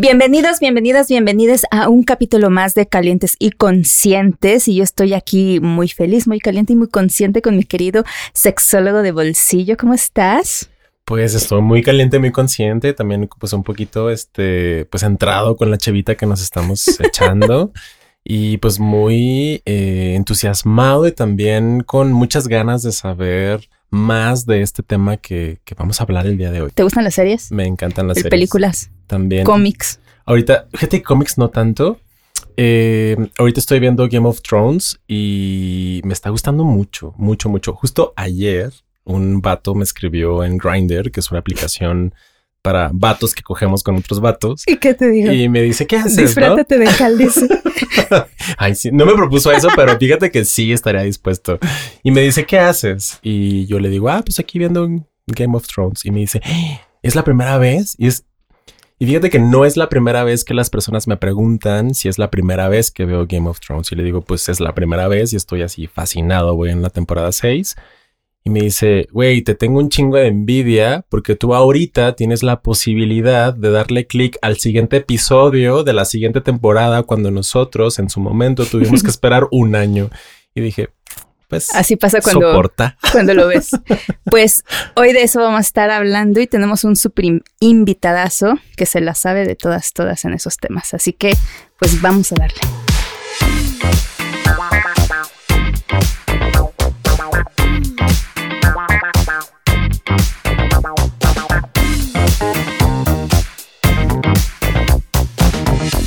Bienvenidos, bienvenidas, bienvenidas a un capítulo más de Calientes y Conscientes. Y yo estoy aquí muy feliz, muy caliente y muy consciente con mi querido sexólogo de bolsillo. ¿Cómo estás? Pues estoy muy caliente, muy consciente, también pues un poquito este, pues entrado con la chevita que nos estamos echando y pues muy eh, entusiasmado y también con muchas ganas de saber más de este tema que, vamos a hablar el día de hoy. ¿Te gustan las series? Me encantan las series. Películas. También. Cómics. Ahorita, fíjate, cómics no tanto. Eh, ahorita estoy viendo Game of Thrones y me está gustando mucho, mucho, mucho. Justo ayer un vato me escribió en Grindr, que es una aplicación para vatos que cogemos con otros vatos. ¿Y qué te digo? Y me dice, ¿qué haces? Disfrátate de caldice. Ay, sí, no me propuso eso, pero fíjate que sí estaría dispuesto. Y me dice, ¿qué haces? Y yo le digo, ah, pues aquí viendo Game of Thrones. Y me dice, ¿es la primera vez? Y es y fíjate que no es la primera vez que las personas me preguntan si es la primera vez que veo Game of Thrones. Y le digo, pues es la primera vez y estoy así fascinado. Voy en la temporada 6. Y me dice, güey, te tengo un chingo de envidia porque tú ahorita tienes la posibilidad de darle clic al siguiente episodio de la siguiente temporada cuando nosotros en su momento tuvimos que esperar un año. Y dije, pues así pasa cuando, cuando lo ves. Pues hoy de eso vamos a estar hablando y tenemos un super invitadazo que se la sabe de todas, todas en esos temas. Así que, pues vamos a darle.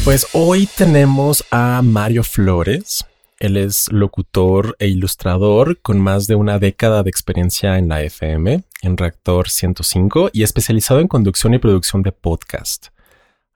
Pues hoy tenemos a Mario Flores. Él es locutor e ilustrador con más de una década de experiencia en la FM, en Reactor 105 y especializado en conducción y producción de podcast,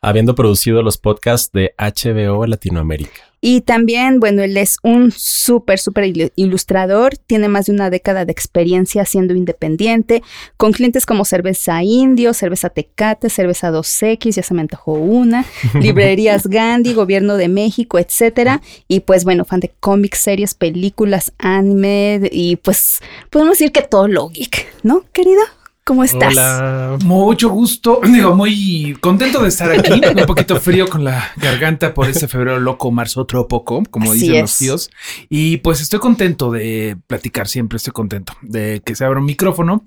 habiendo producido los podcasts de HBO Latinoamérica. Y también, bueno, él es un súper, súper ilustrador, tiene más de una década de experiencia siendo independiente, con clientes como Cerveza Indio, Cerveza Tecate, Cerveza 2X, ya se me antojó una, Librerías Gandhi, Gobierno de México, etcétera. Y pues bueno, fan de cómics, series, películas, anime y pues podemos decir que todo lo geek, ¿no, querido? ¿Cómo estás? Hola. Mucho gusto. Digo, muy contento de estar aquí. Un poquito frío con la garganta por ese febrero loco, marzo otro poco, como dicen los tíos. Y pues estoy contento de platicar siempre. Estoy contento de que se abra un micrófono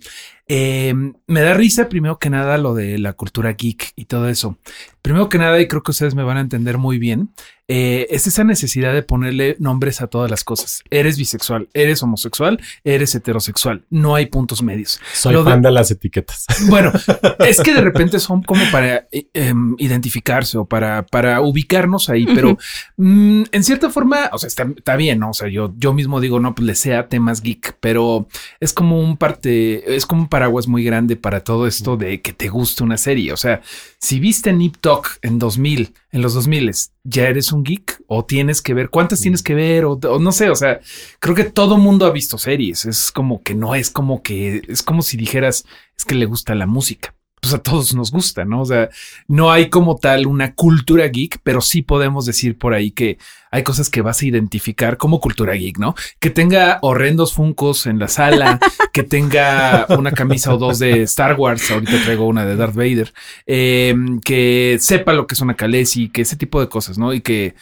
eh, me da risa, primero que nada, lo de la cultura geek y todo eso. Primero que nada, y creo que ustedes me van a entender muy bien, eh, es esa necesidad de ponerle nombres a todas las cosas. Eres bisexual, eres homosexual, eres heterosexual. No hay puntos medios. Soy fan de, las etiquetas. Bueno, es que de repente son como para eh, em, identificarse o para, para ubicarnos ahí, pero mm, en cierta forma, o sea, está, bien, ¿no? O sea, yo, yo mismo digo, no, pues le sea temas geek, pero es como un parte, es como un paraguas muy grande para todo esto de que te guste una serie. O sea, si viste Nip Talk en 2000, en los 2000, ya eres un geek o tienes que ver cuántas tienes que ver o, no sé. O sea, creo que todo mundo ha visto series. Es como que no es como que es como si dijeras es que le gusta la música pues a todos nos gusta, ¿no? O sea, no hay como tal una cultura geek, pero sí podemos decir por ahí que hay cosas que vas a identificar como cultura geek, ¿no? Que tenga horrendos funcos en la sala, que tenga una camisa o dos de Star Wars, ahorita traigo una de Darth Vader, eh, que sepa lo que es una Kalesi, que ese tipo de cosas, ¿no? Y que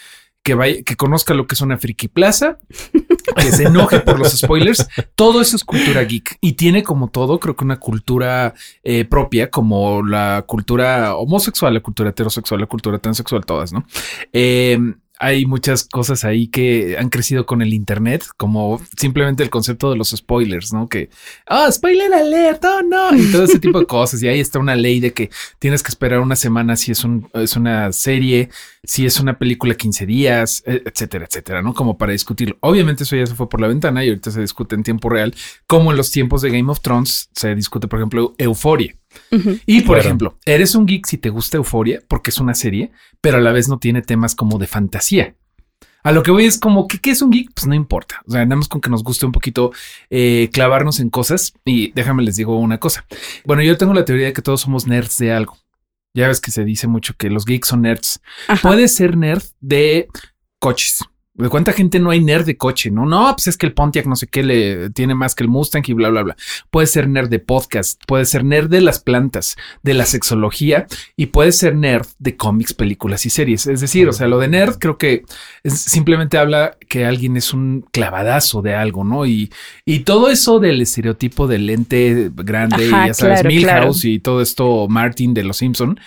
que vaya, que conozca lo que es una friki plaza, que se enoje por los spoilers. Todo eso es cultura geek y tiene como todo, creo que una cultura eh, propia, como la cultura homosexual, la cultura heterosexual, la cultura transexual, todas, ¿no? Eh, hay muchas cosas ahí que han crecido con el Internet, como simplemente el concepto de los spoilers, ¿no? Que, oh, spoiler alert, oh no, y todo ese tipo de cosas. Y ahí está una ley de que tienes que esperar una semana si es, un, es una serie, si es una película 15 días, e, etcétera, etcétera, ¿no? Como para discutirlo. Obviamente eso ya se fue por la ventana y ahorita se discute en tiempo real, como en los tiempos de Game of Thrones se discute, por ejemplo, Euforia. Y por ejemplo, eres un geek si te gusta Euforia porque es una serie, pero a la vez no tiene temas como de fantasía. A lo que voy es como que qué es un geek, pues no importa. O sea, andamos con que nos guste un poquito eh, clavarnos en cosas. Y déjame les digo una cosa. Bueno, yo tengo la teoría de que todos somos nerds de algo. Ya ves que se dice mucho que los geeks son nerds. Puede ser nerd de coches, ¿De cuánta gente no hay nerd de coche? No, no, pues es que el Pontiac no sé qué le tiene más que el Mustang y bla, bla, bla. Puede ser nerd de podcast, puede ser nerd de las plantas, de la sexología y puede ser nerd de cómics, películas y series. Es decir, o sea, lo de nerd creo que simplemente habla que alguien es un clavadazo de algo, ¿no? Y, y todo eso del estereotipo del lente grande y ya sabes, Milhouse y todo esto, Martin de los Simpson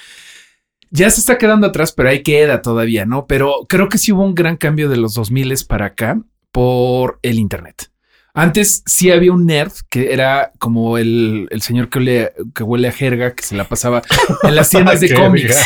ya se está quedando atrás, pero ahí queda todavía, ¿no? Pero creo que sí hubo un gran cambio de los 2000 para acá por el Internet. Antes sí había un nerd que era como el, el señor que, que huele a jerga, que se la pasaba en las tiendas de cómics.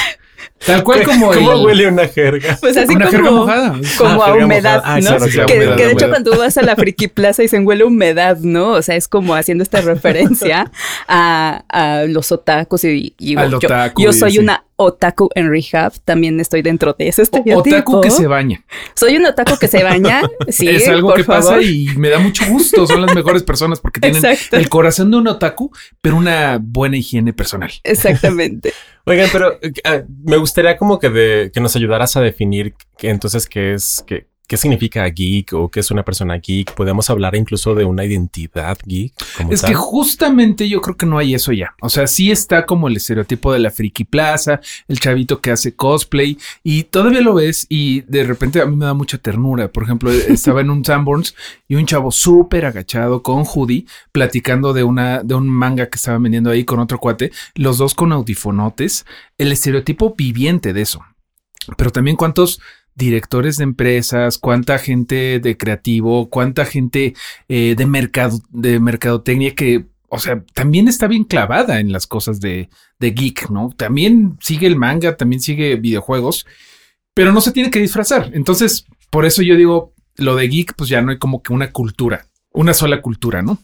Tal cual como ¿Cómo huele una jerga? Pues así una como, jerga mojada. como Ah, a humedad. Ah, ¿no? claro, claro, que, humedad, que de hecho cuando tú vas a la Friki Plaza dicen huele a humedad, ¿no? O sea, es como haciendo esta referencia a, a los otakus y, y Al yo, otaku, yo y soy sí. una otaku en rehab, también estoy dentro de ese estereotipo. Otaku que se baña. Soy un otaku que se baña, sí, es algo por que favor. pasa y me da mucho gusto. Son las mejores personas porque tienen Exacto. el corazón de un otaku, pero una buena higiene personal. Exactamente. Oigan, pero eh, me gustaría como que, de, que nos ayudaras a definir que, entonces qué es, qué, qué significa geek o qué es una persona geek. Podemos hablar incluso de una identidad geek. Como Es tal? que justamente yo creo que no hay eso ya. O sea, sí está como el estereotipo de la friki plaza, el chavito que hace cosplay y todavía lo ves y de repente a mí me da mucha ternura. Por ejemplo, estaba en un Sanborns y un chavo súper agachado con hoodie platicando de una de un manga que estaba vendiendo ahí con otro cuate, los dos con audifonotes, el estereotipo viviente de eso. Pero también cuántos directores de empresas, cuánta gente de creativo, cuánta gente eh, de mercado, de mercadotecnia que, o sea, también está bien clavada en las cosas de, de geek, ¿no? También sigue el manga, también sigue videojuegos, pero no se tiene que disfrazar. Entonces, por eso yo digo, lo de geek, pues ya no hay como que una cultura, una sola cultura, ¿no?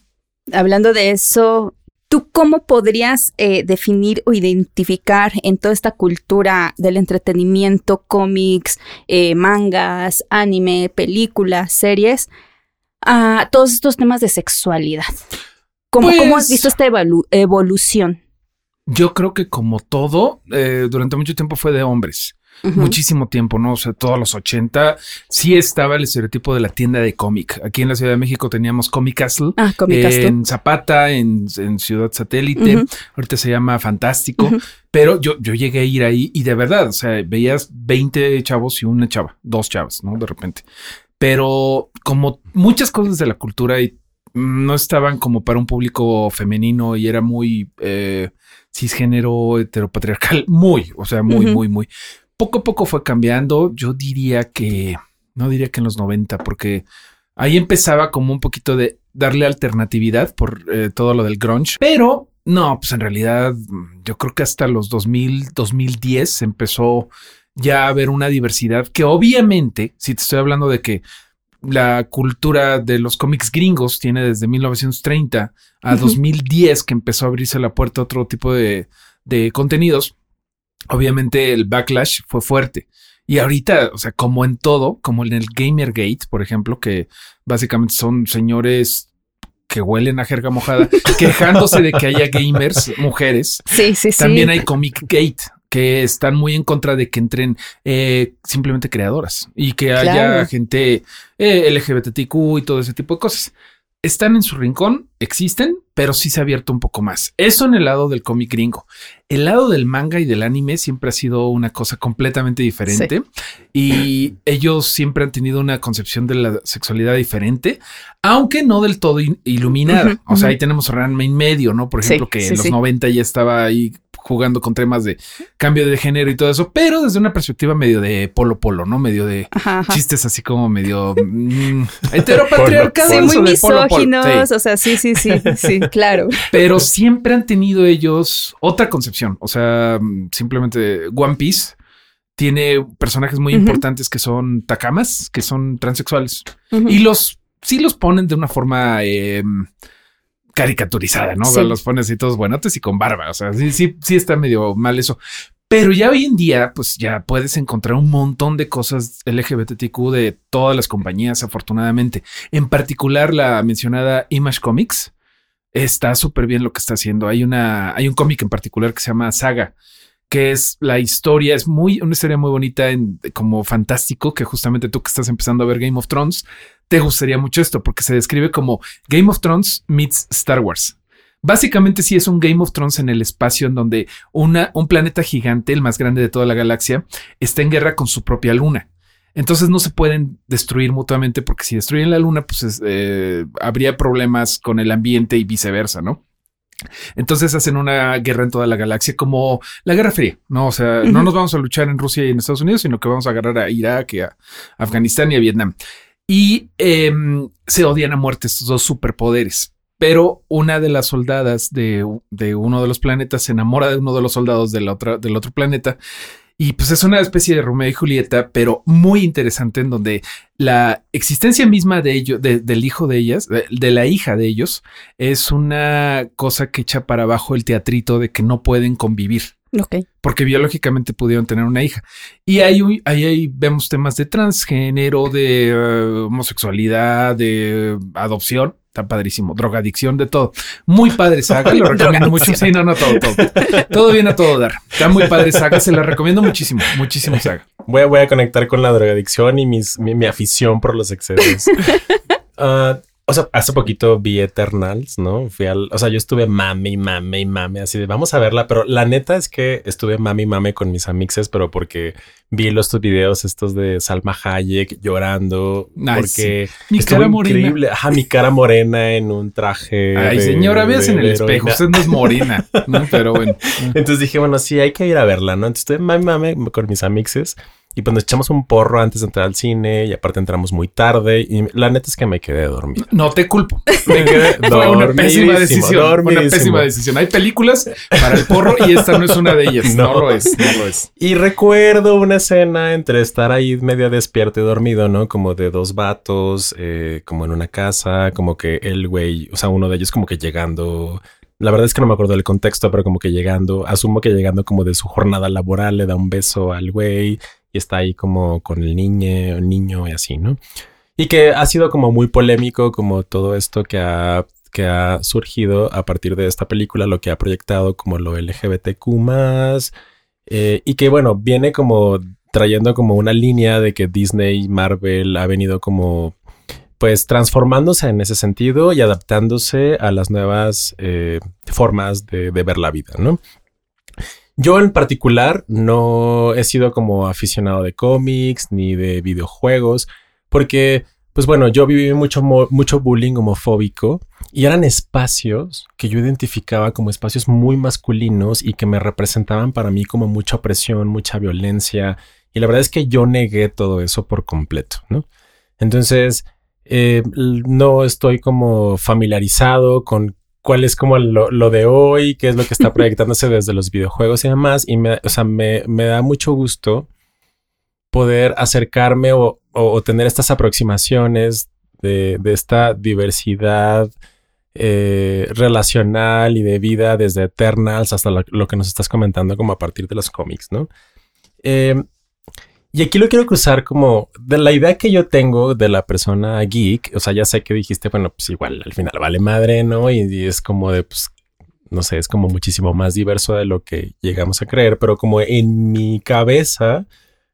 Hablando de eso, ¿tú cómo podrías eh, definir o identificar en toda esta cultura del entretenimiento, cómics, eh, mangas, anime, películas, series, a todos estos temas de sexualidad? ¿Cómo, Pues- cómo has visto esta evolu- evolución? Yo creo que como todo, eh, durante mucho tiempo fue de hombres. Muchísimo tiempo, ¿no? O sea, todos los 80 sí estaba el estereotipo de la tienda de cómic. Aquí en la Ciudad de México teníamos Comic Castle. Ah, en Zapata, en, en Ciudad Satélite, ahorita se llama Fantástico, pero yo, yo llegué a ir ahí y de verdad, o sea, veías 20 chavos y una chava, dos chavas, ¿no? De repente. Pero como muchas cosas de la cultura y no estaban como para un público femenino y era muy eh, cisgénero, heteropatriarcal, muy, o sea, muy, muy, muy. Poco a poco fue cambiando. Yo diría que, no diría que en los 90, porque ahí empezaba como un poquito de darle alternatividad por eh, todo lo del grunge, pero no, pues en realidad mm, yo creo que hasta los 2000, 2010 empezó ya a haber una diversidad que obviamente, si te estoy hablando de que la cultura de los cómics gringos tiene desde 1930 a Ujú. 2010 que empezó a abrirse la puerta a otro tipo de, de contenidos, obviamente el backlash fue fuerte. Y ahorita, o sea, como en todo, como en el Gamergate, por ejemplo, que básicamente son señores que huelen a jerga mojada, quejándose de que haya gamers, mujeres. Sí, sí, sí. También hay Comic Gate, que están muy en contra de que entren eh, simplemente creadoras y que haya gente eh, LGBTQ y todo ese tipo de cosas. Están en su rincón, existen, pero sí se ha abierto un poco más. Eso en el lado del cómic gringo. El lado del manga y del anime siempre ha sido una cosa completamente diferente y ellos siempre han tenido una concepción de la sexualidad diferente, aunque no del todo in- iluminada. O sea, ahí tenemos Ranma en medio, ¿no? Por Sí, ejemplo, que sí, en los sí. 90 ya estaba ahí jugando con temas de cambio de género y todo eso, pero desde una perspectiva medio de polo polo, ¿no? Medio de Ajá, ajá. chistes así como medio mm. Sí, muy polo polo. misóginos, Sí. o sea, sí, sí, sí, sí, claro. Pero siempre han tenido ellos otra concepción. O sea, simplemente One Piece tiene personajes muy importantes que son takamas, que son transexuales. Y los sí los ponen de una forma eh, caricaturizada, ¿no? O sea, Sí. los ponen así todos buenotes y con barba. O sea, sí, sí, sí está medio mal eso. Pero ya hoy en día, pues ya puedes encontrar un montón de cosas LGBTQ de todas las compañías, afortunadamente. En particular, la mencionada Image Comics está súper bien lo que está haciendo. Hay una, hay un cómic en particular que se llama Saga, que es la historia, es muy, una historia muy bonita en, como fantástico, que justamente tú que estás empezando a ver Game of Thrones, te gustaría mucho esto, porque se describe como Game of Thrones meets Star Wars. Básicamente sí es un Game of Thrones en el espacio en donde una, un planeta gigante, el más grande de toda la galaxia, está en guerra con su propia luna. Entonces no se pueden destruir mutuamente porque si destruyen la luna, pues eh, habría problemas con el ambiente y viceversa, ¿no? Entonces hacen una guerra en toda la galaxia como la Guerra Fría, ¿no? O sea, no nos vamos a luchar en Rusia y en Estados Unidos, sino que vamos a agarrar a Irak y a Afganistán y a Vietnam. Y em, se odian a muerte estos dos superpoderes. Pero una de las soldadas de, de, uno de los planetas se enamora de uno de los soldados del otro, del otro planeta y pues es una especie de Romeo y Julieta, pero muy interesante en donde la existencia misma de ellos, del hijo de ellas, de, la hija de ellos, es una cosa que echa para abajo el teatrito de que no pueden convivir. Porque biológicamente pudieron tener una hija. Y ahí, ahí, vemos temas de transgénero, de eh, homosexualidad, de adopción. Está padrísimo. Drogadicción, de todo. Muy padre saga. Lo recomiendo mucho. Sí, no, no, todo, todo. Todo viene a todo dar. Está muy padre saga. Se la recomiendo muchísimo. Muchísimo saga. Voy a, voy a conectar con la drogadicción y mis, mi, afición por los excesos. Ah, o sea, hace poquito vi Eternals, ¿no? Fui al, o sea, yo estuve mame y mame y mame, así de vamos a verla, pero la neta es que estuve mame y mame con mis amixes, pero porque vi los videos estos de Salma Hayek llorando, porque mi cara morena. increíble, ajá, mi cara morena en un traje. Ay, señora, veas en el espejo, usted no es morena, ¿no? Pero bueno. Entonces dije, bueno, sí, hay que ir a verla, ¿no? Entonces estuve mame mame con mis amixes. Y pues nos echamos un porro antes de entrar al cine y aparte entramos muy tarde y la neta es que me quedé dormido. No te culpo. Me quedé Fue una pésima decisión. Una pésima decisión. Hay películas para el porro y esta no es una de ellas. No, lo es, no lo es. Y recuerdo una escena entre estar ahí medio despierto y dormido, ¿no? Como de dos vatos, eh, como en una casa, como que el güey, o sea, uno de ellos como que llegando la verdad es que no me acuerdo del contexto, pero como que llegando, asumo que llegando como de su jornada laboral, le da un beso al güey y está ahí como con el niño, niño y así, ¿no? Y que ha sido como muy polémico como todo esto que ha, que ha surgido a partir de esta película, lo que ha proyectado como lo LGBTQ más, eh, y que bueno, viene como trayendo como una línea de que Disney, Marvel ha venido como pues transformándose en ese sentido y adaptándose a las nuevas eh, formas de, de, ver la vida, ¿no? Yo en particular no he sido como aficionado de cómics ni de videojuegos, porque, pues bueno, yo viví mucho, mucho bullying homofóbico y eran espacios que yo identificaba como espacios muy masculinos y que me representaban para mí como mucha opresión, mucha violencia. Y la verdad es que yo negué todo eso por completo, ¿no? Entonces, eh, no estoy como familiarizado con cuál es como lo, de hoy, qué es lo que está proyectándose desde los videojuegos y demás. Y me, o sea, me, da mucho gusto poder acercarme o, tener estas aproximaciones de, esta diversidad eh, relacional y de vida desde Eternals hasta lo, que nos estás comentando como a partir de los cómics, ¿no? Eh, y aquí lo quiero cruzar como de la idea que yo tengo de la persona geek. O sea, ya sé que dijiste, bueno, pues igual al final vale madre, ¿no? Y, es como de, pues, no sé, es como muchísimo más diverso de lo que llegamos a creer, pero como en mi cabeza,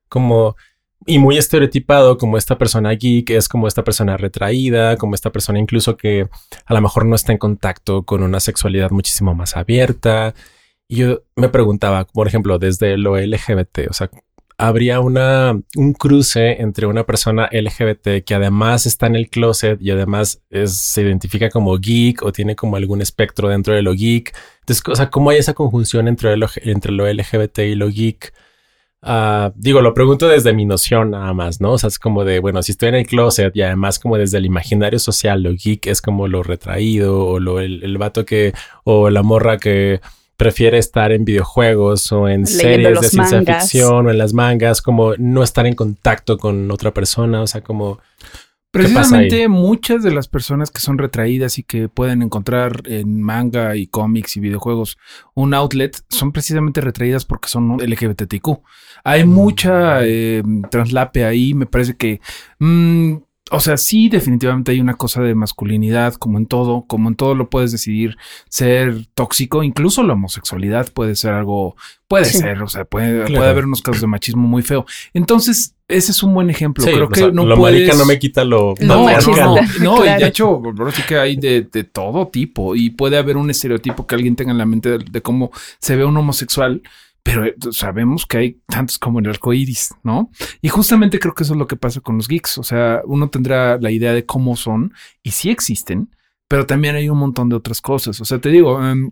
como y muy estereotipado como esta persona geek es como esta persona retraída, como esta persona incluso que a lo mejor no está en contacto con una sexualidad muchísimo más abierta. Y yo me preguntaba, por ejemplo, desde lo LGBT, o sea, habría una, un cruce entre una persona LGBT que además está en el closet y además se identifica como geek o tiene como algún espectro dentro de lo geek. Entonces, o sea, ¿cómo hay esa conjunción entre entre lo LGBT y lo geek? Ah, digo, lo pregunto desde mi noción nada más, ¿no? O sea, es como de, bueno, si estoy en el closet y además como desde el imaginario social, lo geek es como lo retraído o lo, el, el vato que, o la morra que prefiere estar en videojuegos o en series de ciencia ficción o en las mangas, como no estar en contacto con otra persona, o sea, como... Precisamente muchas de las personas que son retraídas y que pueden encontrar en manga y cómics y videojuegos un outlet son precisamente retraídas porque son LGBTQ. Hay mm. mucha eh, traslape ahí, me parece que... Mm, o sea, sí, definitivamente hay una cosa de masculinidad, como en todo, como en todo lo puedes decidir ser tóxico, incluso la homosexualidad puede ser algo, puede ser, o sea, puede, puede haber unos casos de machismo muy feo. Entonces, ese es un buen ejemplo. Creo que no lo puedes... no me quita lo no, no, no, y de hecho, sí que hay de, todo tipo y puede haber un estereotipo que alguien tenga en la mente de cómo se ve un homosexual pero eh, sabemos que hay tantos como el arco iris, ¿no? Y justamente creo que eso es lo que pasa con los geeks. O sea, uno tendrá la idea de cómo son y sí existen, pero también hay un montón de otras cosas. O sea, te digo, em,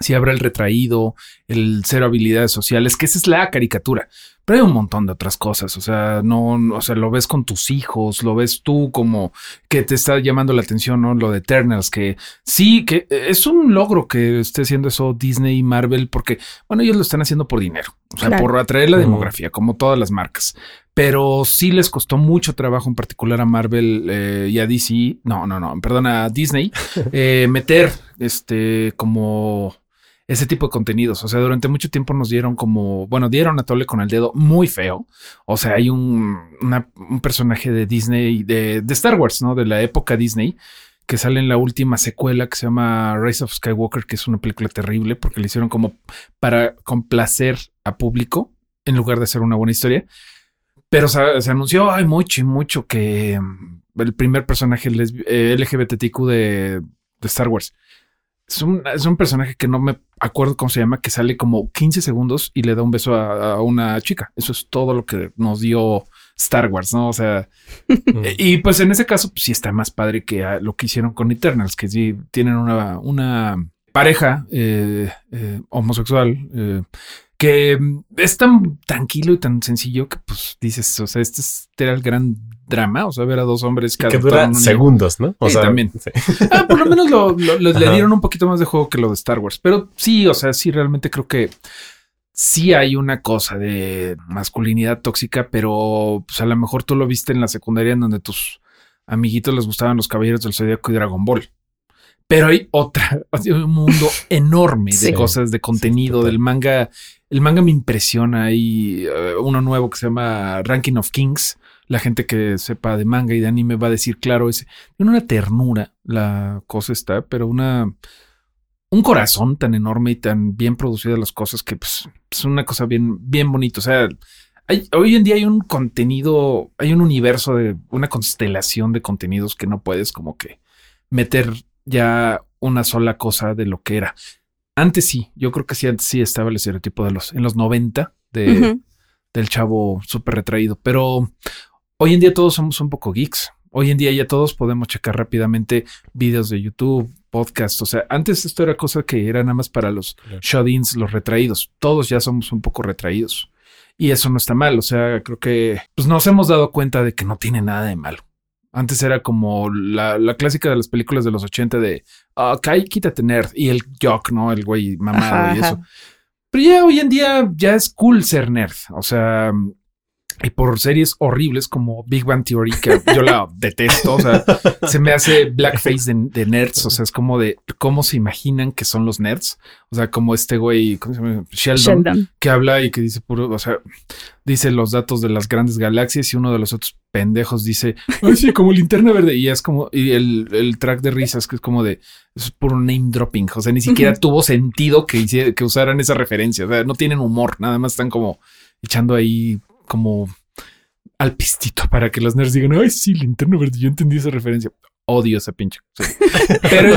si habrá el retraído, el cero habilidades sociales, que esa es la caricatura. Pero hay un montón de otras cosas. O sea, no, o sea, lo ves con tus hijos, lo ves tú como que te está llamando la atención, ¿no? Lo de Eternals, que sí, que es un logro que esté haciendo eso Disney y Marvel, porque, bueno, ellos lo están haciendo por dinero, o sea, por atraer la demografía, como todas las marcas. Pero sí les costó mucho trabajo, en particular a Marvel eh, y a DC, no, no, no, perdón, a Disney, eh, meter este como ese tipo de contenidos. O sea, durante mucho tiempo nos dieron como, bueno, dieron a Tole con el dedo muy feo. O sea, hay un, un personaje de Disney, de, de, Star Wars, ¿no? De la época Disney, que sale en la última secuela que se llama Rise of Skywalker, que es una película terrible porque le hicieron como para complacer a público en lugar de hacer una buena historia. Pero se, anunció, hay mucho y mucho que el primer personaje LGBTQ eh, de, de Star Wars es un, es un, personaje que no me acuerdo cómo se llama, que sale como 15 segundos y le da un beso a, una chica. Eso es todo lo que nos dio Star Wars, ¿no? O sea, mm. y pues en ese caso, pues sí está más padre que lo que hicieron con Eternals, que sí tienen una, una pareja eh, eh, homosexual eh, que es tan tranquilo y tan sencillo que pues dices, o sea, este, era el gran drama, o sea, ver a dos hombres que dura segundos, ¿no? O sea, también. Ah, por lo menos lo, le dieron un poquito más de juego que lo de Star Wars, pero sí, o sea, sí, realmente creo que sí hay una cosa de masculinidad tóxica, pero pues a lo mejor tú lo viste en la secundaria en donde tus amiguitos les gustaban los caballeros del Zodíaco y Dragon Ball. Pero hay otra, un mundo enorme de cosas, de contenido, del manga. El manga me impresiona. Hay uh, uno nuevo que se llama Ranking of Kings. La gente que sepa de manga y de anime va a decir, claro, es tiene una ternura la cosa está, pero una un corazón tan enorme y tan bien producidas las cosas que pues, es una cosa bien, bien bonito. O sea, hay, hoy en día hay un contenido, hay un universo de una constelación de contenidos que no puedes como que meter ya una sola cosa de lo que era. Antes sí, yo creo que sí, antes sí estaba el estereotipo de los, en los 90 de, del chavo súper retraído, pero hoy en día todos somos un poco geeks. Hoy en día ya todos podemos checar rápidamente videos de YouTube, podcasts. O sea, antes esto era cosa que era nada más para los shut-ins, los retraídos. Todos ya somos un poco retraídos. Y eso no está mal. O sea, creo que pues, nos hemos dado cuenta de que no tiene nada de malo. Antes era como la, clásica de las películas de los 80 de, ok, quítate nerd. Y el jock, ¿no? El güey mamado y eso. Pero ya hoy en día ya es cool ser nerd. O sea, y por series horribles como Big Bang Theory, que yo la detesto, o sea, se me hace blackface de, nerds, o sea, es como de cómo se imaginan que son los nerds, o sea, como este güey, ¿cómo se llama? Sheldon, que habla y que dice puro, o sea, dice los datos de las grandes galaxias y uno de los otros pendejos dice, ay, sí, como linterna verde, y es como, y el, el track de risas que es como de, es puro name dropping, o sea, ni siquiera tuvo sentido que, que usaran esa referencia, o sea, no tienen humor, nada más están como echando ahí como al pistito para que los nerds digan, ay, sí, linterna verde, yo entendí esa referencia. Odio esa pinche. Pero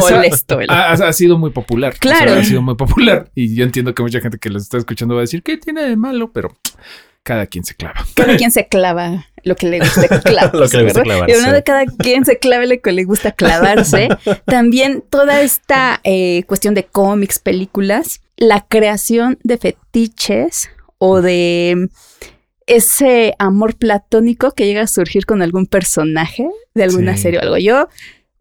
ha, sido muy popular. Claro. ha sido muy popular. Y yo entiendo que mucha gente que los está escuchando va a decir, ¿qué tiene de malo? Pero cada quien se clava. Cada quien se clava lo que le gusta clavarse. lo que le gusta clavarse. Y uno de cada quien se clave lo que le gusta clavarse. También toda esta eh, cuestión de cómics, películas, la creación de fetiches o de ese amor platónico que llega a surgir con algún personaje de alguna serie o algo. Yo,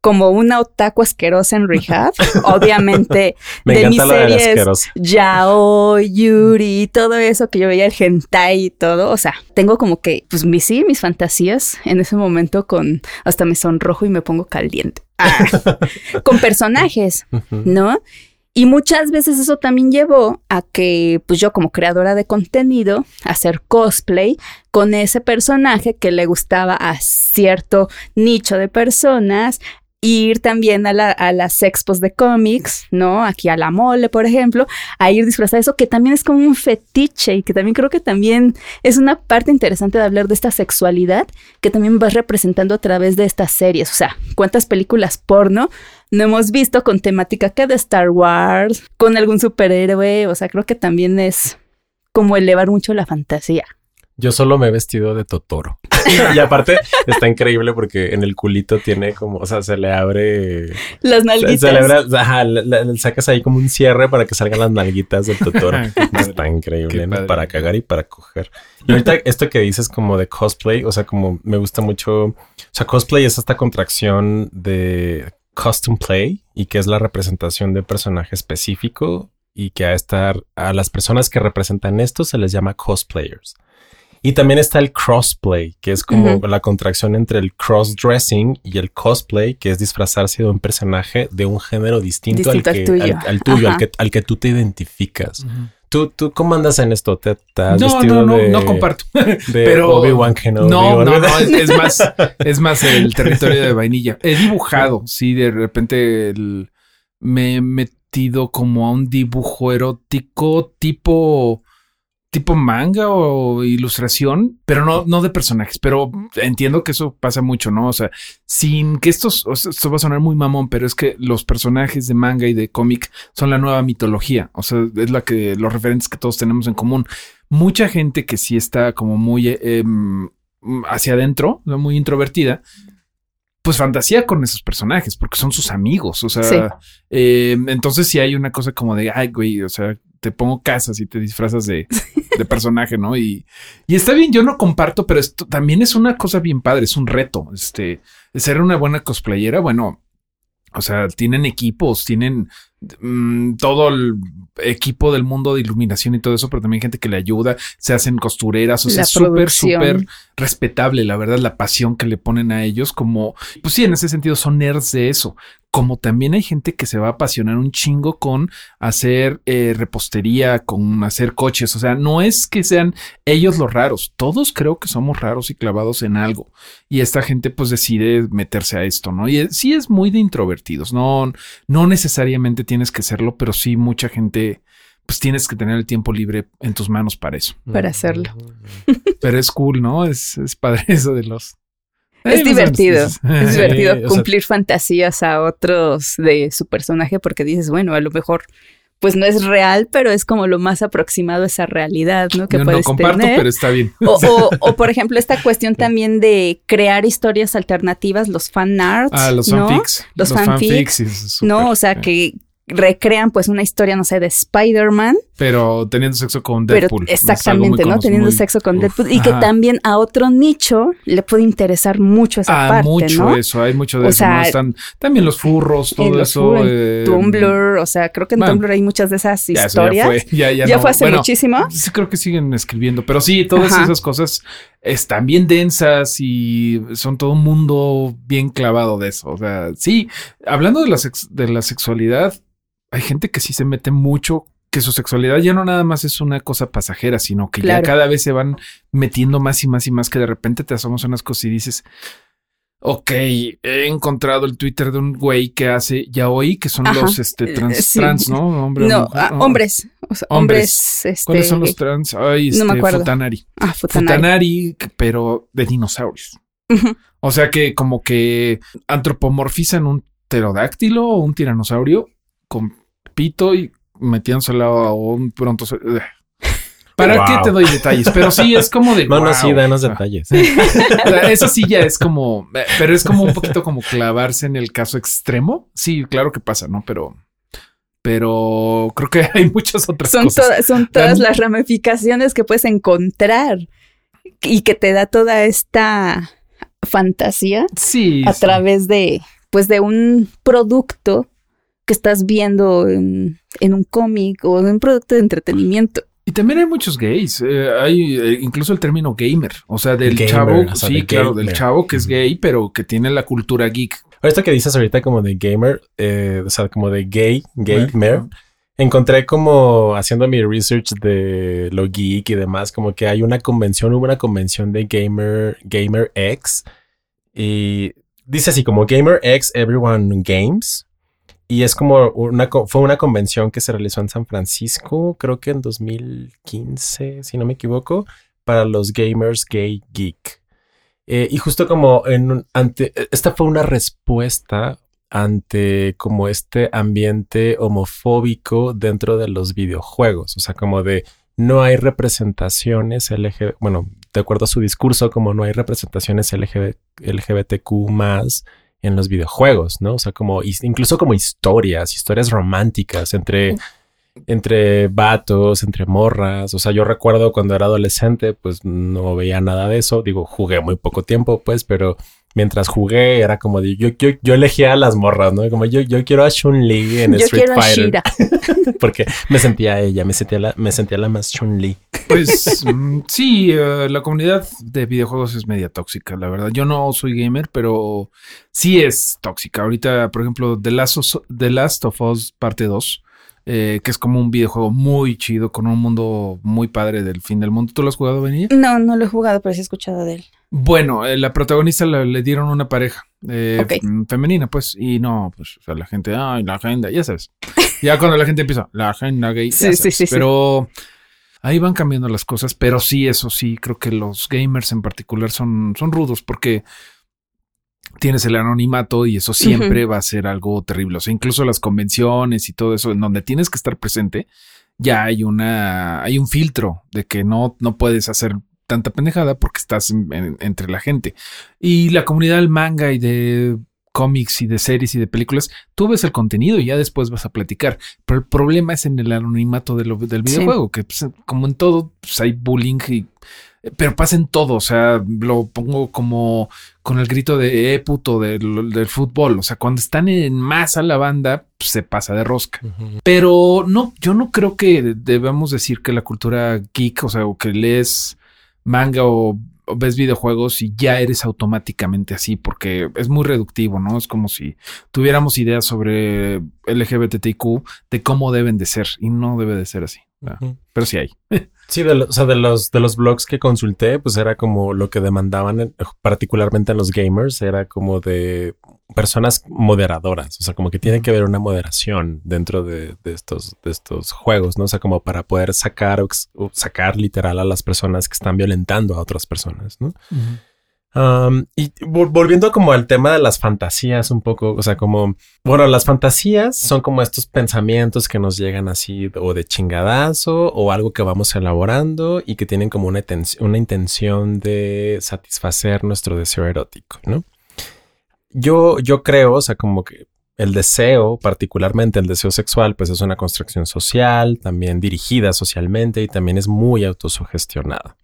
como una otaku asquerosa en Rehab, obviamente de mis series Yao, Yuri, todo eso que yo veía, el hentai y todo, o sea, tengo como que, pues mis sí, mis fantasías en ese momento con, hasta me sonrojo y me pongo caliente. Ah, con personajes, ¿no? Y muchas veces eso también llevó a que, pues yo como creadora de contenido, hacer cosplay con ese personaje que le gustaba a cierto nicho de personas, ir también a, la, las expos de cómics, ¿no? Aquí a la mole, por ejemplo, a ir disfrazada de eso, que también es como un fetiche y que también creo que también es una parte interesante de hablar de esta sexualidad que también vas representando a través de estas series. O sea, ¿cuántas películas porno no hemos visto con temática que de Star Wars, con algún superhéroe? O sea, creo que también es como elevar mucho la fantasía. Yo solo me he vestido de Totoro. y aparte está increíble porque en el culito tiene como, o sea, se le abre las nalguitas. Se, le abre, ajá, le, sacas ahí como un cierre para que salgan las nalguitas del Totoro. está increíble, ¿no? Para cagar y para coger. Y ahorita esto que dices como de cosplay, o sea, como me gusta mucho, o sea, cosplay es esta contracción de custom play y que es la representación de personaje específico y que a estar a las personas que representan esto se les llama cosplayers. Y también está el crossplay, que es como la contracción entre el crossdressing y el cosplay, que es disfrazarse de un personaje de un género distinto, al, que, al, tuyo, al, que, al que tú te identificas. ¿Tú, ¿Tú cómo andas en esto? ¿Te, no, no, no, no comparto. pero Obi-Wan no, no, no, no, es, más, es más el territorio de vainilla. He dibujado, sí, de repente me he metido como a un dibujo erótico tipo tipo manga o ilustración, pero no, no de personajes. Pero entiendo que eso pasa mucho, ¿no? O sea, sin que estos, esto va a sonar muy mamón, pero es que los personajes de manga y de cómic son la nueva mitología. O sea, es la que, los referentes que todos tenemos en común. Mucha gente que sí está como muy em, hacia adentro, muy introvertida, pues fantasía con esos personajes porque son sus amigos. O sea, em, entonces si hay una cosa como de, ay, güey, o sea, te pongo casas y te disfrazas de, de personaje, ¿no? Y, y, está bien, yo no comparto, pero esto también es una cosa bien padre, es un reto. Este, ser una buena cosplayera, bueno, o sea, tienen equipos, tienen mm, todo el equipo del mundo de iluminación y todo eso, pero también gente que le ayuda, se hacen costureras, o sea, súper, súper respetable, la verdad, la pasión que le ponen a ellos, como, pues sí, en ese sentido son nerds de eso, como también hay gente que se va a apasionar un chingo con hacer eh, repostería, con hacer coches, o sea, no es que sean ellos los raros, todos creo que somos raros y clavados en algo, y esta gente pues decide meterse a esto, ¿no? Y sí es muy de introvertidos, no, no necesariamente tienes que serlo, pero sí mucha gente pues tienes que tener el tiempo libre en tus manos para eso. Para hacerlo. Pero es cool, ¿no? Es, es padre eso de los es divertido, es divertido cumplir fantasías a otros de su personaje porque dices, bueno, a lo mejor pues no es real, pero es como lo más aproximado a esa realidad, ¿no? Que puedes no comparto, pero está bien. O, o, por ejemplo, esta cuestión también de crear historias alternativas, los fan arts. Ah, los fanfics. Los, fanfics. no, o sea, que, recrean pues una historia, no sé, de Spider-Man. Pero teniendo sexo con Deadpool. exactamente, ¿no? Teniendo sexo con Deadpool. Y que también a otro nicho le puede interesar mucho esa ah, parte, mucho eso, hay mucho de eso. Están también los furros, todo eso. Eh, Tumblr, o sea, creo que en Tumblr hay muchas de esas historias. ya fue, hace muchísimo. Sí, creo que siguen escribiendo, pero sí, todas esas cosas están bien densas y son todo un mundo bien clavado de eso. O sea, sí, hablando de la, de la sexualidad, hay gente que sí se mete mucho, que su sexualidad ya no nada más es una cosa pasajera, sino que ya cada vez se van metiendo más y más y más que de repente te asomas unas cosas y dices, ok, he encontrado el Twitter de un güey que hace ya oí que son los este, eh, trans, trans, ¿no? no, ah, hombres. hombres. este, ¿Cuáles son los trans? Ay, este, no me acuerdo. Futanari. Ah, Futanari. Futanari, pero de dinosaurios. O sea que como que antropomorfizan un pterodáctilo o un tiranosaurio con pito y metiéndoselo a un pronto. ¿Para qué te doy detalles? Pero sí es como de. No, no, sí, danos detalles. Eso sí ya es como. Pero es como un poquito como clavarse en el caso extremo. Sí, claro que pasa, ¿no? Pero. Pero creo que hay muchas otras son cosas. son todas las ramificaciones que puedes encontrar y que te da toda esta fantasía. Sí. A través de, pues, de un producto que estás viendo en, un cómic o en un producto de entretenimiento. Y también hay muchos gays. Eh, hay eh, incluso el término gamer. O sea, del chavo. sí, claro, del chavo que es gay, pero que tiene la cultura geek Esto que dices ahorita como de gamer, eh, o sea, como de gay, gamer, encontré como haciendo mi research de lo geek y demás, como que hay una convención, hubo una convención de gamer, gamer X y dice así como Gamer X Everyone Games. Y es como una, fue una convención que se realizó en San Francisco, creo que en 2015, si no me equivoco, para los gamers gay geek. Eh, y justo como en ante, esta fue una respuesta ante como este ambiente homofóbico dentro de los videojuegos, o sea, como de no hay representaciones LGBT, bueno, de acuerdo a su discurso, como no hay representaciones LGBTQ más en los videojuegos, ¿no? O sea, como incluso como historias, historias románticas entre entre vatos, entre morras. O sea, yo recuerdo cuando era adolescente, pues no veía nada de eso. Digo, jugué muy poco tiempo, pues, pero mientras jugué era como de, yo, yo, yo elegía a las morras, ¿no? Como yo, yo quiero a Chun-Li en Street Fighter. Porque me sentía ella, me sentía la, me sentía la más Chun-Li. Pues mm, sí, eh, la comunidad de videojuegos es media tóxica, la verdad. Yo no soy gamer, pero sí es tóxica. Ahorita, por ejemplo, The Last of, The Last of Us parte 2 eh, que es como un videojuego muy chido con un mundo muy padre del fin del mundo. ¿Tú lo has jugado, venir? No, no lo he jugado, pero sí he escuchado de él. Bueno, eh, la protagonista le, dieron una pareja eh, femenina, pues, y no, pues, o sea, la gente, ay, la agenda, ya sabes. ya cuando la gente empieza, la agenda gay, sí, sí, sí, pero ahí van cambiando las cosas, pero sí, eso sí, creo que los gamers en particular son, son rudos porque tienes el anonimato y eso siempre va a ser algo terrible. O sea, incluso las convenciones y todo eso, en donde tienes que estar presente, ya hay una, hay un filtro de que no, no puedes hacer tanta pendejada porque estás entre la gente. Y la comunidad del manga y de cómics y de series y de películas, tú ves el contenido y ya después vas a platicar. Pero el problema es en el anonimato del videojuego, que pues, como en todo, pues, hay bullying y pero pasa en todo, o sea, lo pongo como con el grito de eh, puto del, fútbol, o sea, cuando están en masa la banda, pues, se pasa de rosca. Pero no, yo no creo que debamos decir que la cultura geek, o sea, o que lees manga o, ves videojuegos y ya eres automáticamente así, porque es muy reductivo, ¿no? Es como si tuviéramos ideas sobre LGBTQ de cómo deben de ser y no debe de ser así. Pero sí hay. Sí, de, o sea, de los, de los blogs que consulté, pues era como lo que demandaban, particularmente en los gamers, era como de personas moderadoras, o sea, como que tiene que haber una moderación dentro de, estos, de estos juegos, ¿no? O sea, como para poder sacar, o sacar literal a las personas que están violentando a otras personas, ¿no? y volviendo como al tema de las fantasías un poco, o sea, como, bueno, las fantasías son como estos pensamientos que nos llegan así o de chingadazo o algo que vamos elaborando y que tienen como una, una intención de satisfacer nuestro deseo erótico, ¿no? Yo, yo creo, o sea, como que el deseo, particularmente el deseo sexual, pues es una construcción social, también dirigida socialmente y también es muy autosugestionada.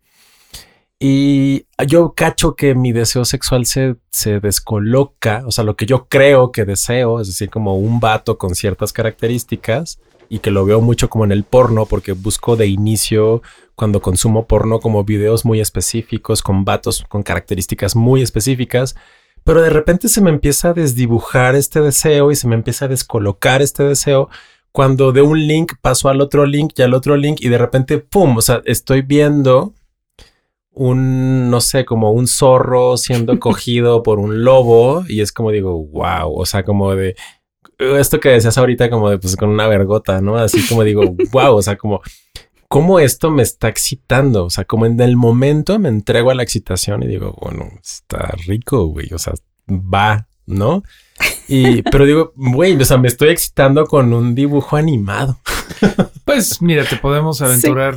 Y yo cacho que mi deseo sexual se, se descoloca, o sea, lo que yo creo que deseo, es decir, como un vato con ciertas características, y que lo veo mucho como en el porno, porque busco de inicio, cuando consumo porno, como videos muy específicos, con vatos con características muy específicas, pero de repente se me empieza a desdibujar este deseo y se me empieza a descolocar este deseo cuando de un link paso al otro link y al otro link y de repente, ¡pum! O sea, estoy viendo un, no sé, como un zorro siendo cogido por un lobo y es como digo, wow, o sea, como de esto que decías ahorita como de pues con una vergota, ¿no? Así como digo, wow, o sea, como cómo esto me está excitando, o sea, como en el momento me entrego a la excitación y digo, bueno, está rico, güey, o sea, va, ¿no? Y, pero digo, güey, o sea, me estoy excitando con un dibujo animado. Pues mira, te podemos aventurar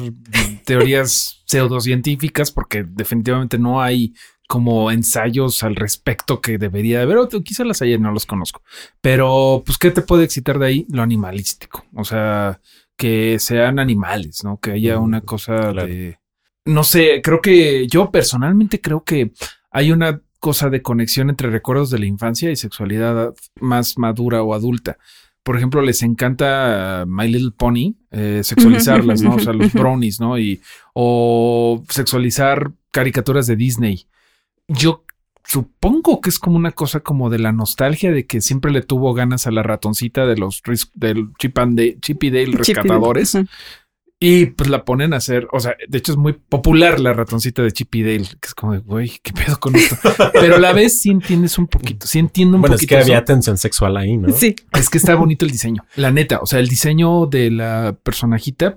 teorías pseudocientíficas porque definitivamente no hay como ensayos al respecto que debería haber, o quizá las hay, no los conozco. Pero, pues, ¿qué te puede excitar de ahí? Lo animalístico. O sea, que sean animales, ¿no? Que haya una cosa de... No sé, creo que yo personalmente creo que hay una cosa de conexión entre recuerdos de la infancia y sexualidad más madura o adulta. Por ejemplo, les encanta My Little Pony eh, sexualizarlas, ¿no? O sea, los brownies, ¿no? Y, o sexualizar caricaturas de Disney. Yo supongo que es como una cosa como de la nostalgia de que siempre le tuvo ganas a la ratoncita de los del Chip and Dale, Chip y Dale rescatadores. Y pues la ponen a hacer, o sea, de hecho es muy popular la ratoncita de Chip y Dale, que es como de, güey, ¿qué pedo con esto? Pero a la vez sí entiendes un poquito, sí entiendo un bueno, poquito. es que había tensión sexual ahí, ¿no? Sí. Es que está bonito el diseño, la neta, o sea, el diseño de la personajita,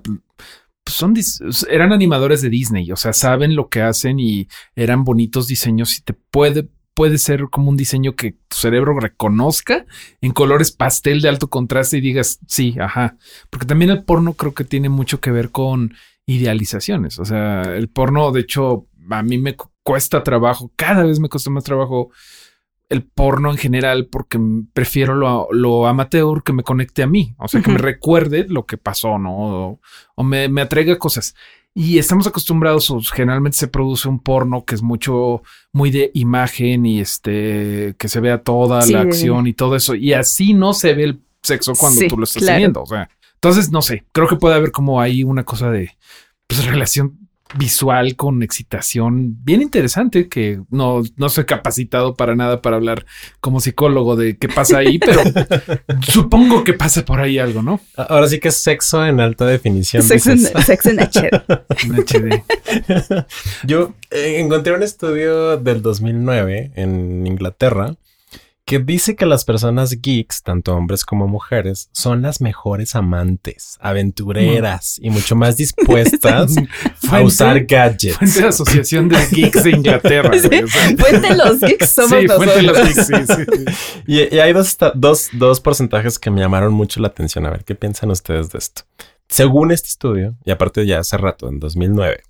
pues son, eran animadores de Disney, o sea, saben lo que hacen y eran bonitos diseños y te puede puede ser como un diseño que tu cerebro reconozca en colores pastel de alto contraste y digas, sí, ajá. Porque también el porno creo que tiene mucho que ver con idealizaciones. O sea, el porno, de hecho, a mí me cuesta trabajo, cada vez me cuesta más trabajo el porno en general porque prefiero lo, amateur que me conecte a mí, o sea, que me recuerde lo que pasó, ¿no? O, o me, me atraiga cosas. Y estamos acostumbrados, generalmente se produce un porno que es mucho, muy de imagen y este, que se vea toda la acción y todo eso. Y así no se ve el sexo cuando tú lo estás viendo. O sea, entonces no sé, creo que puede haber como ahí una cosa de pues, relación visual con excitación bien interesante que no, no soy capacitado para nada para hablar como psicólogo de qué pasa ahí, pero supongo que pasa por ahí algo, ¿no? Ahora sí que es sexo en alta definición. Sexo, en, sexo en HD. en HD. Yo eh, encontré un estudio del 2009 en Inglaterra que dice que las personas geeks, tanto hombres como mujeres, son las mejores amantes, aventureras y mucho más dispuestas a usar gadgets. Fuente de Asociación de Geeks de Inglaterra. fuente los geeks somos sí, Fuente los geeks, sí, sí. Y, y, hay dos, dos, dos porcentajes que me llamaron mucho la atención. A ver, ¿qué piensan ustedes de esto? Según este estudio, y aparte ya hace rato, en 2009,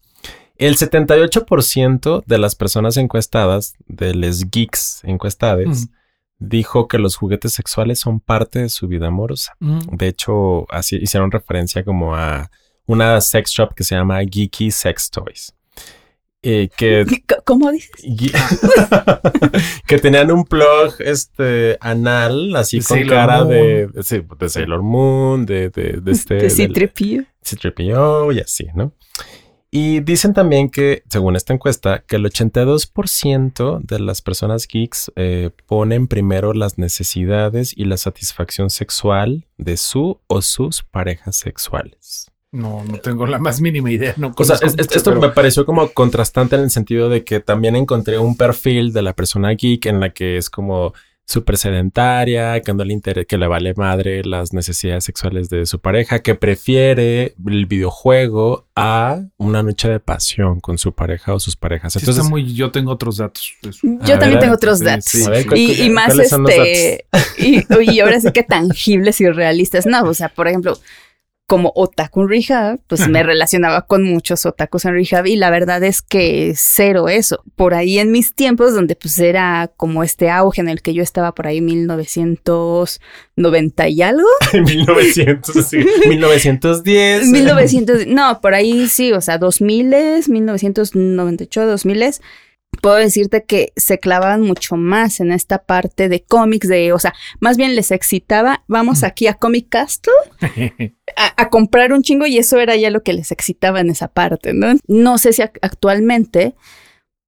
el 78% de las personas encuestadas, de los geeks encuestadas, dijo que los juguetes sexuales son parte de su vida amorosa. Mm. De hecho, así hicieron referencia como a una sex shop que se llama Geeky Sex Toys. Eh, que, ¿Cómo dices? que tenían un plug este, anal, así con cara de, de, Sailor Moon, de, de, este. De C-3PO. y así, ¿no? Y dicen también que, según esta encuesta, que el 82% de las personas geeks eh, ponen primero las necesidades y la satisfacción sexual de su o sus parejas sexuales. No, no tengo la más mínima idea. No o sea, esto me pareció como contrastante en el sentido de que también encontré un perfil de la persona geek en la que es como súper sedentaria, que no le interesa, que le vale madre las necesidades sexuales de su pareja, que prefiere el videojuego a una noche de pasión con su pareja o sus parejas. Entonces, muy, yo tengo otros datos. Yo también tengo otros datos. y, más este, y, y ahora sí que tangibles y realistas. No, o sea, por ejemplo, como otaku en rehab, pues me relacionaba con muchos otakus en rehab y la verdad es que cero eso. Por ahí en mis tiempos, donde pues era como este auge en el que yo estaba por ahí 1990 y algo. 1900, sí. 1910. 1900, no, por ahí sí, o sea, 2000, 1998, 2000 puedo decirte que se clavaban mucho más en esta parte de cómics, de, o sea, más bien les excitaba, vamos aquí a Comic Castle a, comprar un chingo y eso era ya lo que les excitaba en esa parte, ¿no? No sé si actualmente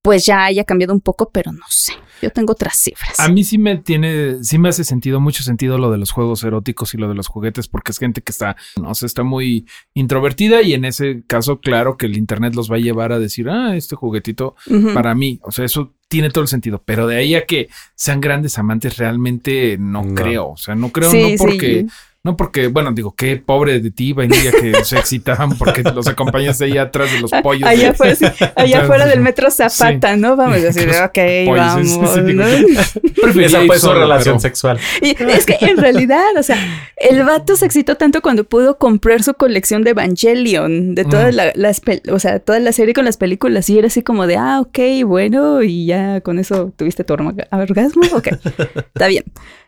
pues ya haya cambiado un poco, pero no sé. Yo tengo otras cifras. A mí sí me tiene, sí me hace sentido, mucho sentido lo de los juegos eróticos y lo de los juguetes, porque es gente que está, no sé, está muy introvertida y en ese caso, claro que el Internet los va a llevar a decir, ah, este juguetito para mí. O sea, eso tiene todo el sentido, pero de ahí a que sean grandes amantes realmente no, creo. O sea, no creo, no porque... No porque, bueno, digo, qué pobre de ti, vainilla, que se excitaban porque los acompañas ahí atrás de los pollos. Allá, afuera, allá fuera del metro Zapata, ¿no? Vamos a decir, ok, vamos. ¿no? Esa fue su relación sexual. Y es que en realidad, o sea, el vato se excitó tanto cuando pudo comprar su colección de Evangelion, de toda mm. la, o sea, toda la serie con las películas, y era así como de, ah, ok, bueno, y ya con eso tuviste tu orgasmo, ok, está bien.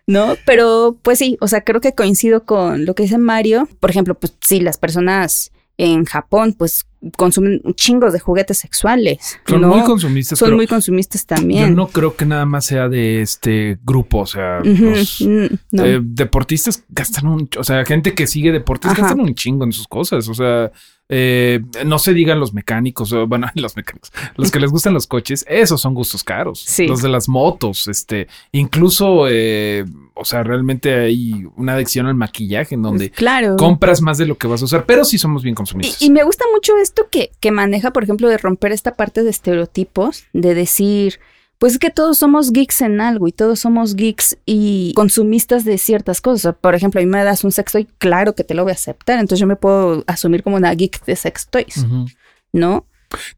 ¿No? Pero pues sí, o sea, creo que coincido con lo que dice Mario. Por ejemplo, pues sí, las personas en Japón pues consumen chingos de juguetes sexuales. Son muy consumistas. Son muy consumistas también. Yo no creo que nada más sea de este grupo, o sea, los mm, eh, deportistas gastan un, o sea, gente que sigue deportes gastan un chingo en sus cosas, o sea, Eh, no se digan los mecánicos, bueno, los mecánicos, los que les gustan los coches, esos son gustos caros. Sí. Los de las motos, este, incluso, eh, o sea, realmente hay una adicción al maquillaje en donde Claro. compras más de lo que vas a usar, pero sí somos bien Y, consumistas. y me gusta mucho esto que, que maneja, por ejemplo, de romper esta parte de estereotipos, de decir, pues es que todos somos geeks en algo y todos somos geeks y consumistas de ciertas cosas. Por ejemplo, a mí me das un sextoy, claro que te lo voy a aceptar. Entonces yo me puedo asumir como una geek de sextoys, Ujú. ¿no?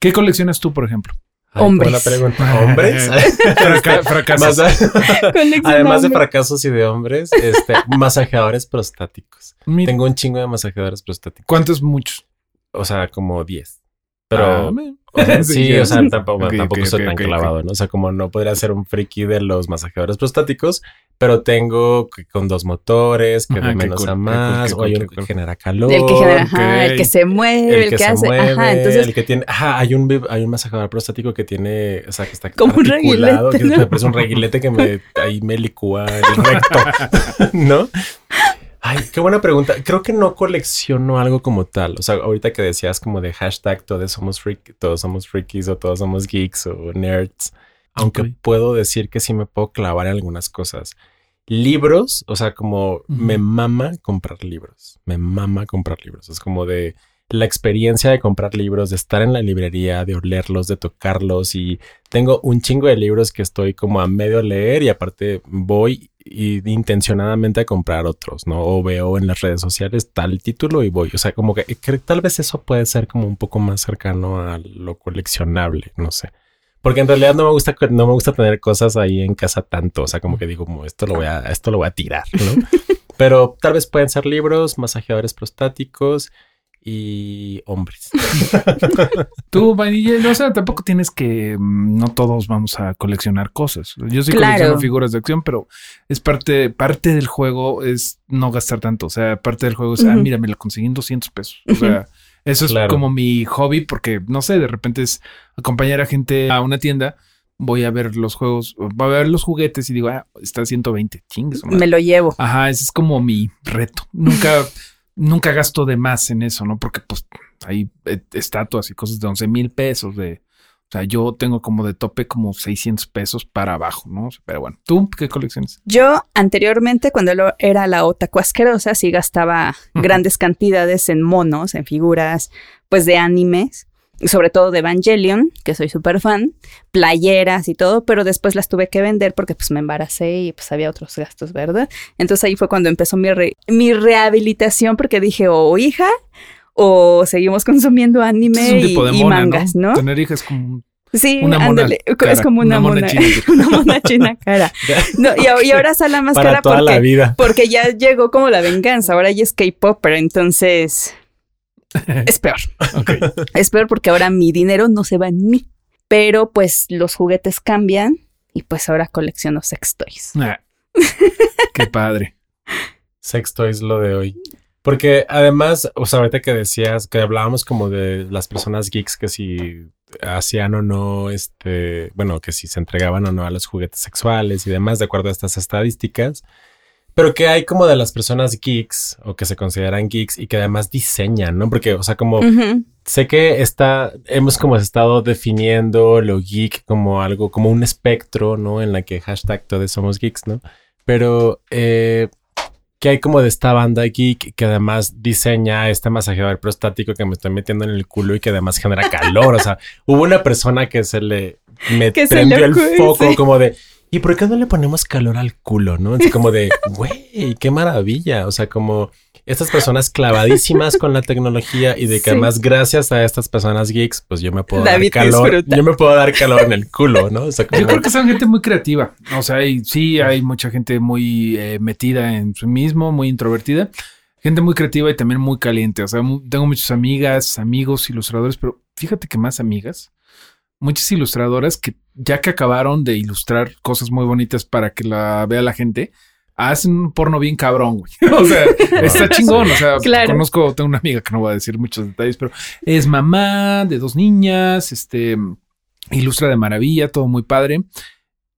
¿Qué coleccionas tú, por ejemplo? Ay, Hombres. buena pregunta. ¿Hombres? Fraca- fracasos. Además de fracasos y de hombres, este, masajeadores prostáticos. Mira, Tengo un chingo de masajeadores prostáticos. ¿Cuántos muchos? O sea, como 10. Pero Ah, me- o sea, sí, o sea, tampoco, Ok, tampoco ok, soy ok, tan clavado, ¿no? O sea, como no podría ser un friki de los masajeadores prostáticos, pero tengo que- con dos motores, que Ajá, de qué menos cool, a cool, más, qué o hay cool, uno que cool. genera calor. El que genera, ajá, el que se mueve, el, que, se hace, mueve, ajá, entonces el que tiene, ajá, hay un hay un masajeador prostático que tiene, o sea, que está Como un articulado, que reguilete, me ¿no? parece un reguilete que me ahí me licúa el recto, ¿no? Ay, qué buena pregunta. Creo que no colecciono algo como tal. O sea, ahorita que decías como de hashtag todos somos freak, todos somos freakies o todos somos geeks o nerds. Aunque puedo decir que sí me puedo clavar en algunas cosas. Libros, o sea, como me mama comprar libros. Me mama comprar libros. Es como de la experiencia de comprar libros, de estar en la librería, de olerlos, de tocarlos y tengo un chingo de libros que estoy como a medio leer y aparte voy y intencionadamente a comprar otros, ¿no? O veo en las redes sociales tal título y voy. O sea, como que, que tal vez eso puede ser como un poco más cercano a lo coleccionable, no sé. Porque en realidad no me gusta, no me gusta tener cosas ahí en casa tanto. O sea, como que digo, como esto lo voy a, esto lo voy a tirar, ¿no? Pero tal vez pueden ser libros, masajeadores prostáticos y hombres. Tú, vainilla, no, o sea, tampoco tienes que, mm, no todos vamos a coleccionar cosas. Yo sí Claro. colecciono figuras de acción, pero es parte, parte del juego es no gastar tanto. O sea, parte del juego es, ah, mira, me lo conseguí en 200 pesos. O sea, eso es Claro. como mi hobby porque, no sé, de repente es acompañar a gente a una tienda, voy a ver los juegos, voy a ver los juguetes y digo, ah, está a 120, chingues. me lo llevo. Ajá, ese es como mi reto. Nunca, nunca gasto de más en eso, ¿no? Porque pues hay eh, estatuas y cosas de 11 mil pesos de... O sea, yo tengo como de tope como 600 pesos para abajo, ¿no? Pero bueno, ¿tú qué colecciones? Yo anteriormente, cuando era la otaku asquerosa, sí gastaba grandes cantidades en monos, en figuras, pues de animes, sobre todo de Evangelion, que soy súper fan, playeras y todo, pero después las tuve que vender porque pues me embaracé y pues había otros gastos, ¿verdad? Entonces ahí fue cuando empezó mi, re- mi rehabilitación porque dije, o hija, o seguimos consumiendo anime y, mangas, ¿no? Tener hijas como Sí, una mona ándale, cara, es como una, una mona mona, china. una mona china cara. No, y, y ahora sale la máscara porque, la vida. porque ya llegó como la venganza. Ahora ya es K-pop, pero entonces es peor. Es peor porque ahora mi dinero no se va en mí. Pero pues los juguetes cambian y pues ahora colecciono sex toys. Ah, qué padre. Sexto es lo de hoy. Porque además, o sea, ahorita que decías que hablábamos como de las personas geeks que si hacían o no, este, bueno, que si se entregaban o no a los juguetes sexuales y demás, de acuerdo a estas estadísticas. Pero que hay como de las personas geeks o que se consideran geeks y que además diseñan, ¿no? Porque, o sea, como sé que está, hemos como estado definiendo lo geek como algo, como un espectro, ¿no? En la que hashtag todos somos geeks, ¿no? Pero eh, que hay como de esta banda geek que además diseña este masajeador prostático que me estoy metiendo en el culo y que además genera calor. o sea, hubo una persona que se le me Que se prendió le el foco como de ¿y por qué no le ponemos calor al culo? ¿No? Así como de, güey, qué maravilla. O sea, como estas personas clavadísimas con la tecnología y de que Sí. además gracias a estas personas geeks, pues yo me puedo David dar calor. disfruta. Yo me puedo dar calor en el culo, ¿no? O sea, como, Yo creo que son gente muy creativa. O sea, y sí hay mucha gente muy eh, metida en sí mismo, muy introvertida. Gente muy creativa y también muy caliente. O sea, tengo muchas amigas, amigos, ilustradores, pero fíjate que más amigas, muchas ilustradoras que ya que acabaron de ilustrar cosas muy bonitas para que la vea la gente, hacen un porno bien cabrón, güey. O sea, está chingón. O sea, Claro. conozco, tengo una amiga que no voy a decir muchos detalles, pero es mamá de dos niñas, este, ilustra de maravilla, todo muy padre.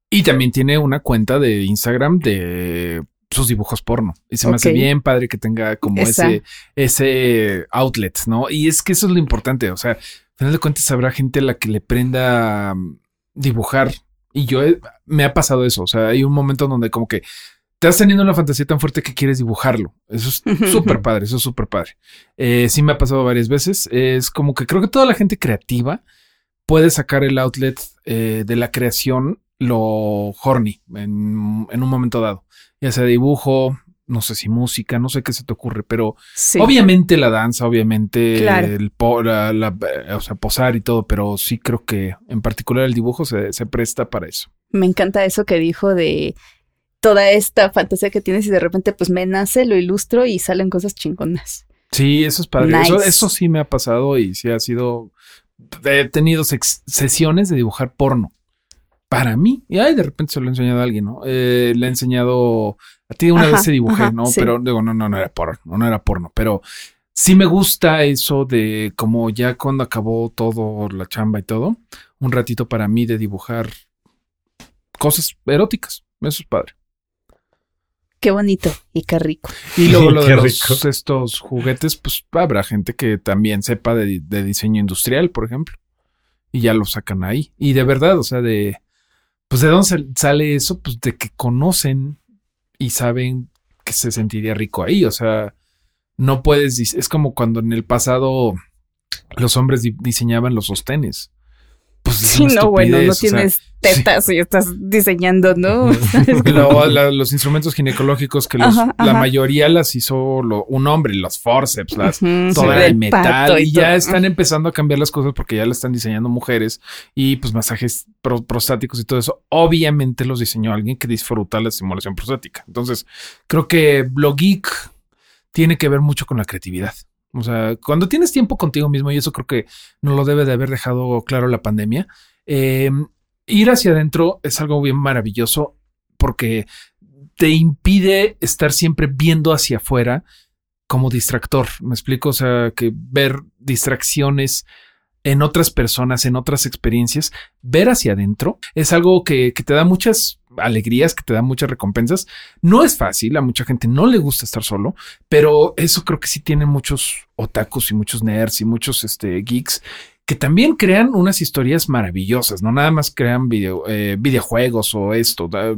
Y también tiene una cuenta de Instagram de sus dibujos porno. Y se me hace bien padre que tenga como Esa. ese, ese outlet, ¿no? Y es que eso es lo importante. O sea, final de cuentas habrá gente a la que le prenda mm, dibujar. Y yo he- me ha pasado eso. O sea, hay un momento donde como que te has teniendo una fantasía tan fuerte que quieres dibujarlo. Eso es súper padre, eso es súper padre. Eh, sí me ha pasado varias veces. Es como que creo que toda la gente creativa puede sacar el outlet eh, de la creación lo horny en, en un momento dado. Ya sea dibujo, no sé si música, no sé qué se te ocurre, pero Sí. obviamente la danza, obviamente Claro. el po- la- la- eh, o sea, posar y todo, pero sí creo que en particular el dibujo se, se presta para eso. Me encanta eso que dijo de toda esta fantasía que tienes y de repente pues me nace, lo ilustro y salen cosas chingonas. Sí, eso es padre. Nice. Eso, eso sí me ha pasado y sí ha sido. He tenido sesiones de dibujar porno. Para mí. Y ay, de repente se lo he enseñado a alguien, ¿no? Eh, le he enseñado. A ti una Ajá, vez te dibujé, ajá, ¿no? sí. Pero digo, no, no, no era porno. No era porno. Pero sí me gusta eso de como ya cuando acabó todo, la chamba y todo, un ratito para mí de dibujar cosas eróticas. Eso es padre. Qué bonito y qué rico. Y luego lo de los, estos juguetes, pues habrá gente que también sepa de, de diseño industrial, por ejemplo. Y ya lo sacan ahí. Y de verdad, o sea, de... Pues de dónde sal- sale eso, pues de que conocen y saben que se sentiría rico ahí. O sea, no puedes... Es como cuando en el pasado los hombres di- diseñaban los sostenes. Pues es Sí, una no, bueno, no sea, tienes tetas y estás diseñando, ¿no? La- los instrumentos ginecológicos que los- Ajá, la ajá. mayoría las hizo lo- un hombre, los forceps, las sí, de del metal y ya todo. están empezando a cambiar las cosas porque ya la están diseñando mujeres y pues masajes pro- prostáticos y todo eso. Obviamente los diseñó alguien que disfruta la estimulación prostática. Entonces, creo que lo geek tiene que ver mucho con la creatividad. O sea, cuando tienes tiempo contigo mismo, y eso creo que no lo debe de haber dejado claro la pandemia, eh, ir hacia adentro es algo bien maravilloso porque te impide estar siempre viendo hacia afuera como distractor. Me explico, o sea, que ver distracciones en otras personas, en otras experiencias, ver hacia adentro es algo que, que te da muchas alegrías, que te da muchas recompensas. No es fácil, a mucha gente no le gusta estar solo, pero eso creo que sí tiene muchos otakus y muchos nerds y muchos este, geeks que también crean unas historias maravillosas, no nada más crean video, eh, videojuegos o esto. da-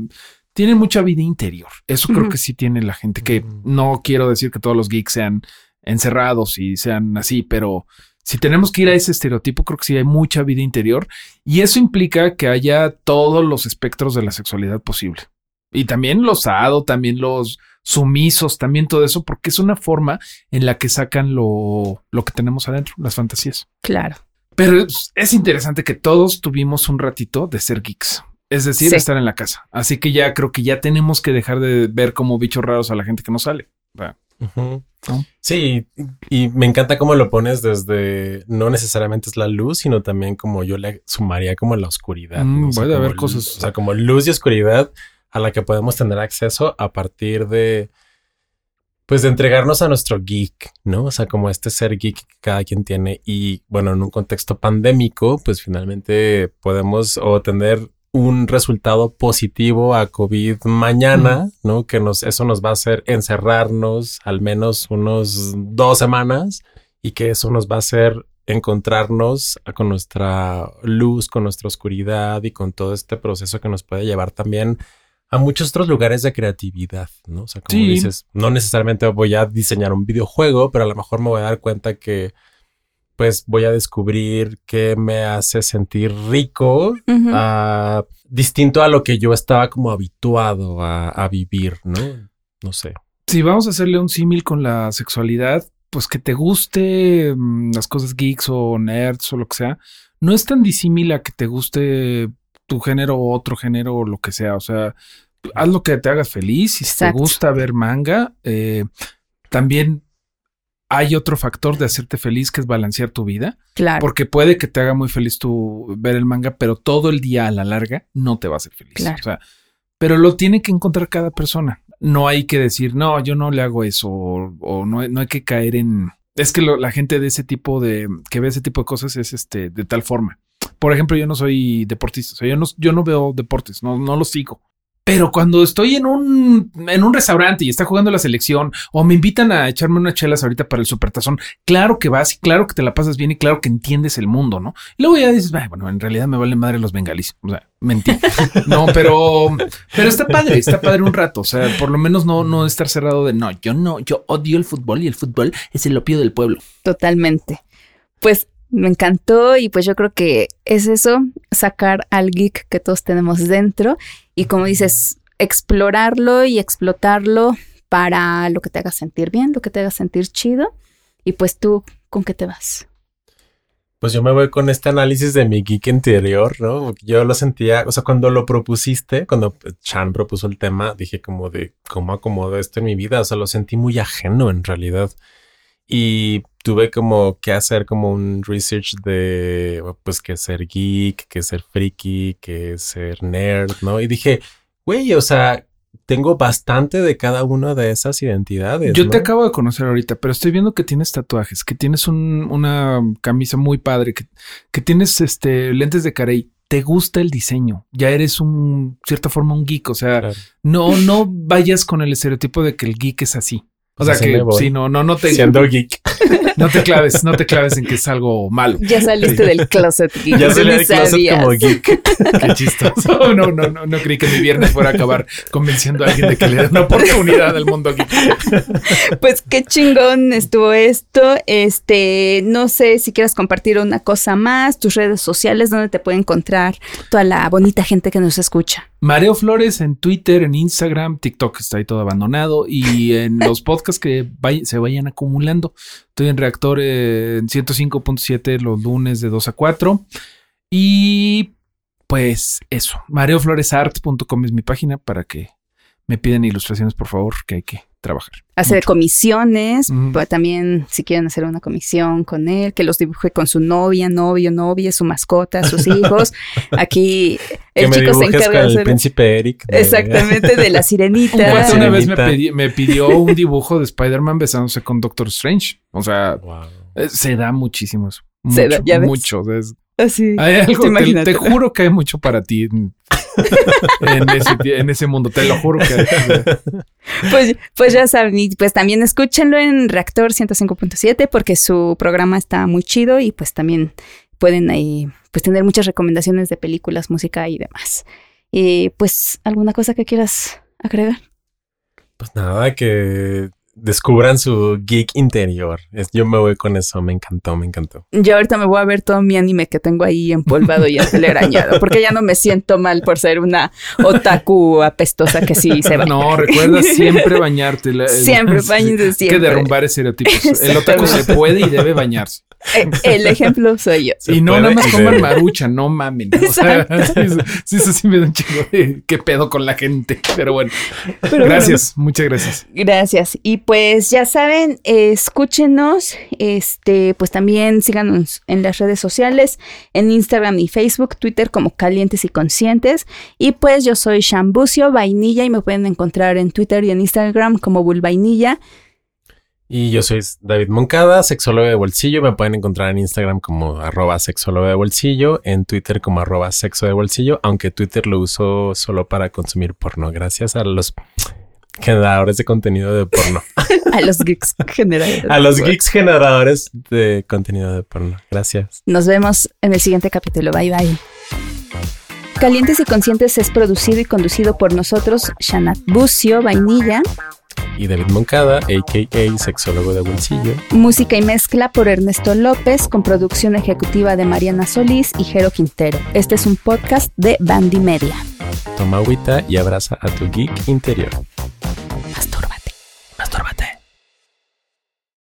tienen mucha vida interior. Eso creo que sí tiene la gente que Ujú. no quiero decir que todos los geeks sean encerrados y sean así, pero si tenemos que ir a ese estereotipo, creo que sí hay mucha vida interior y eso implica que haya todos los espectros de la sexualidad posible. Y también los sado, también los sumisos, también todo eso, porque es una forma en la que sacan lo, lo que tenemos adentro, las fantasías. Claro. Pero es, es interesante que todos tuvimos un ratito de ser geeks. Es decir, Sí. estar en la casa. Así que ya creo que ya tenemos que dejar de ver como bichos raros a la gente que no sale. ¿No? Sí, y me encanta cómo lo pones desde no necesariamente es la luz, sino también como yo le sumaría como la oscuridad. Mm, ¿no? O sea, puede haber cosas- O sea, como luz y oscuridad a la que podemos tener acceso a partir de, pues, de entregarnos a nuestro geek, ¿no? O sea, como este ser geek que cada quien tiene. Y bueno, en un contexto pandémico, pues finalmente podemos o tener un resultado positivo a COVID mañana, ¿no? Que nos, eso nos va a hacer encerrarnos al menos unos dos semanas y que eso nos va a hacer encontrarnos con nuestra luz, con nuestra oscuridad y con todo este proceso que nos puede llevar también a muchos otros lugares de creatividad, ¿no? O sea, como Sí. dices, no necesariamente voy a diseñar un videojuego, pero a lo mejor me voy a dar cuenta que pues voy a descubrir qué me hace sentir rico, ah, distinto a lo que yo estaba como habituado a, a vivir, ¿no? No sé. si vamos a hacerle un símil con la sexualidad, pues que te guste mm, las cosas geeks o nerds o lo que sea, no es tan disímil a que te guste tu género o otro género o lo que sea. O sea, haz lo que te hagas feliz. Y si te gusta ver manga, eh, también hay otro factor de hacerte feliz que es balancear tu vida. Claro. Porque puede que te haga muy feliz tu ver el manga, pero todo el día a la larga no te va a hacer feliz. Claro. O sea, pero lo tiene que encontrar cada persona. No hay que decir, no, yo no le hago eso, o, o no, no hay que caer en. Es que lo- la gente de ese tipo de que ve ese tipo de cosas es este de tal forma. Por ejemplo, yo no soy deportista, o sea, yo no, yo no veo deportes, no, no los sigo. Pero cuando estoy en un, en un restaurante y está jugando la selección o me invitan a echarme unas chelas ahorita para el supertazón, claro que vas y claro que te la pasas bien y claro que entiendes el mundo, ¿no? Y luego ya dices, bueno, en realidad me vale madre los bengalís. O sea, mentí. No, pero, pero está padre, está padre un rato. O sea, por lo menos no, no estar cerrado de no, yo no, yo odio el fútbol y el fútbol es el opio del pueblo. Totalmente. Pues me encantó y pues yo creo que es eso, sacar al geek que todos tenemos dentro y como dices, explorarlo y explotarlo para lo que te haga sentir bien, lo que te haga sentir chido y pues tú, ¿con qué te vas? Pues yo me voy con este análisis de mi geek interior, ¿no? Yo lo sentía, o sea, cuando lo propusiste, cuando Chan propuso el tema, dije como de cómo acomodo esto en mi vida, o sea, lo sentí muy ajeno en realidad. Y tuve como que hacer como un research de, pues, que ser geek, que ser freaky, que ser nerd, ¿no? Y dije, güey, o sea, tengo bastante de cada una de esas identidades. Yo te acabo de conocer ahorita, pero estoy viendo que tienes tatuajes, que tienes una camisa muy padre, que, que tienes este lentes de carey. Te gusta el diseño, ya eres un cierta forma un geek, o sea, no, no vayas con el estereotipo de que el geek es así. O sea que si no, no, no te. Siendo geek. No te claves, no te claves en que es algo malo. Ya saliste del closet geek. Ya salí del closet como geek. Qué chistoso. No, no, no, no, creí que mi viernes fuera a acabar convenciendo a alguien de que le dé una oportunidad al mundo geek. Pues qué chingón estuvo esto. Este, no sé si quieras compartir una cosa más, tus redes sociales, donde te puede encontrar toda la bonita gente que nos escucha. Mareo Flores en Twitter, en Instagram, TikTok está ahí todo abandonado y en los podcasts que se vayan acumulando. Estoy en Reactor en 105.7 los lunes de 2 a 4. Y pues eso, mareofloresart.com es mi página para que me piden ilustraciones, por favor, que hay que trabajar. Hace comisiones, también si quieren hacer una comisión con él, que los dibuje con su novia, novio, novia, su mascota, sus hijos. Aquí el chico se encarga de el príncipe Eric. Exactamente, de la sirenita. una vez me, pidió un dibujo de Spider-Man besándose con Doctor Strange. O sea, eh, se da muchísimo Mucho, se da, ¿ya mucho. Así. Hay algo, te, te, juro que hay mucho para ti en, ese, mundo, te lo juro que... Pues, pues ya saben, y pues también escúchenlo en Reactor 105.7 porque su programa está muy chido y pues también pueden ahí pues tener muchas recomendaciones de películas, música y demás. Y pues, ¿alguna cosa que quieras agregar? Pues nada, que descubran su geek interior. yo me voy con eso, me encantó, me encantó. Yo ahorita me voy a ver todo mi anime que tengo ahí empolvado y acelerañado, porque ya no me siento mal por ser una otaku apestosa que sí se baña. No, recuerda siempre bañarte. siempre, bañarse siempre. que derrumbar estereotipos. El otaku se puede y debe bañarse. Eh, el ejemplo soy yo. y no nada más coman marucha, no mamen. O sea, sí, eso sí me da un chingo de qué pedo con la gente. Pero bueno, gracias, muchas gracias. Gracias. Y pues ya saben, escúchenos, este, pues también síganos en las redes sociales, en Instagram y Facebook, Twitter como Calientes y Conscientes. Y pues yo soy Shambucio Vainilla y me pueden encontrar en Twitter y en Instagram como Vainilla. Y yo soy David Moncada, sexólogo de bolsillo. Me pueden encontrar en Instagram como arroba sexólogo de bolsillo, en Twitter como arroba sexo de bolsillo, aunque Twitter lo uso solo para consumir porno, gracias a los generadores de contenido de porno. a los geeks generadores. a los geeks generadores de contenido de porno. Gracias. Nos vemos en el siguiente capítulo. Bye bye. Calientes y Conscientes es producido y conducido por nosotros, Shanat Bucio Vainilla y David Moncada, a.k.a. Sexólogo de Bolsillo. Música y mezcla por Ernesto López, con producción ejecutiva de Mariana Solís y Jero Quintero. Este es un podcast de Bandy Media. Toma agüita y abraza a tu geek interior.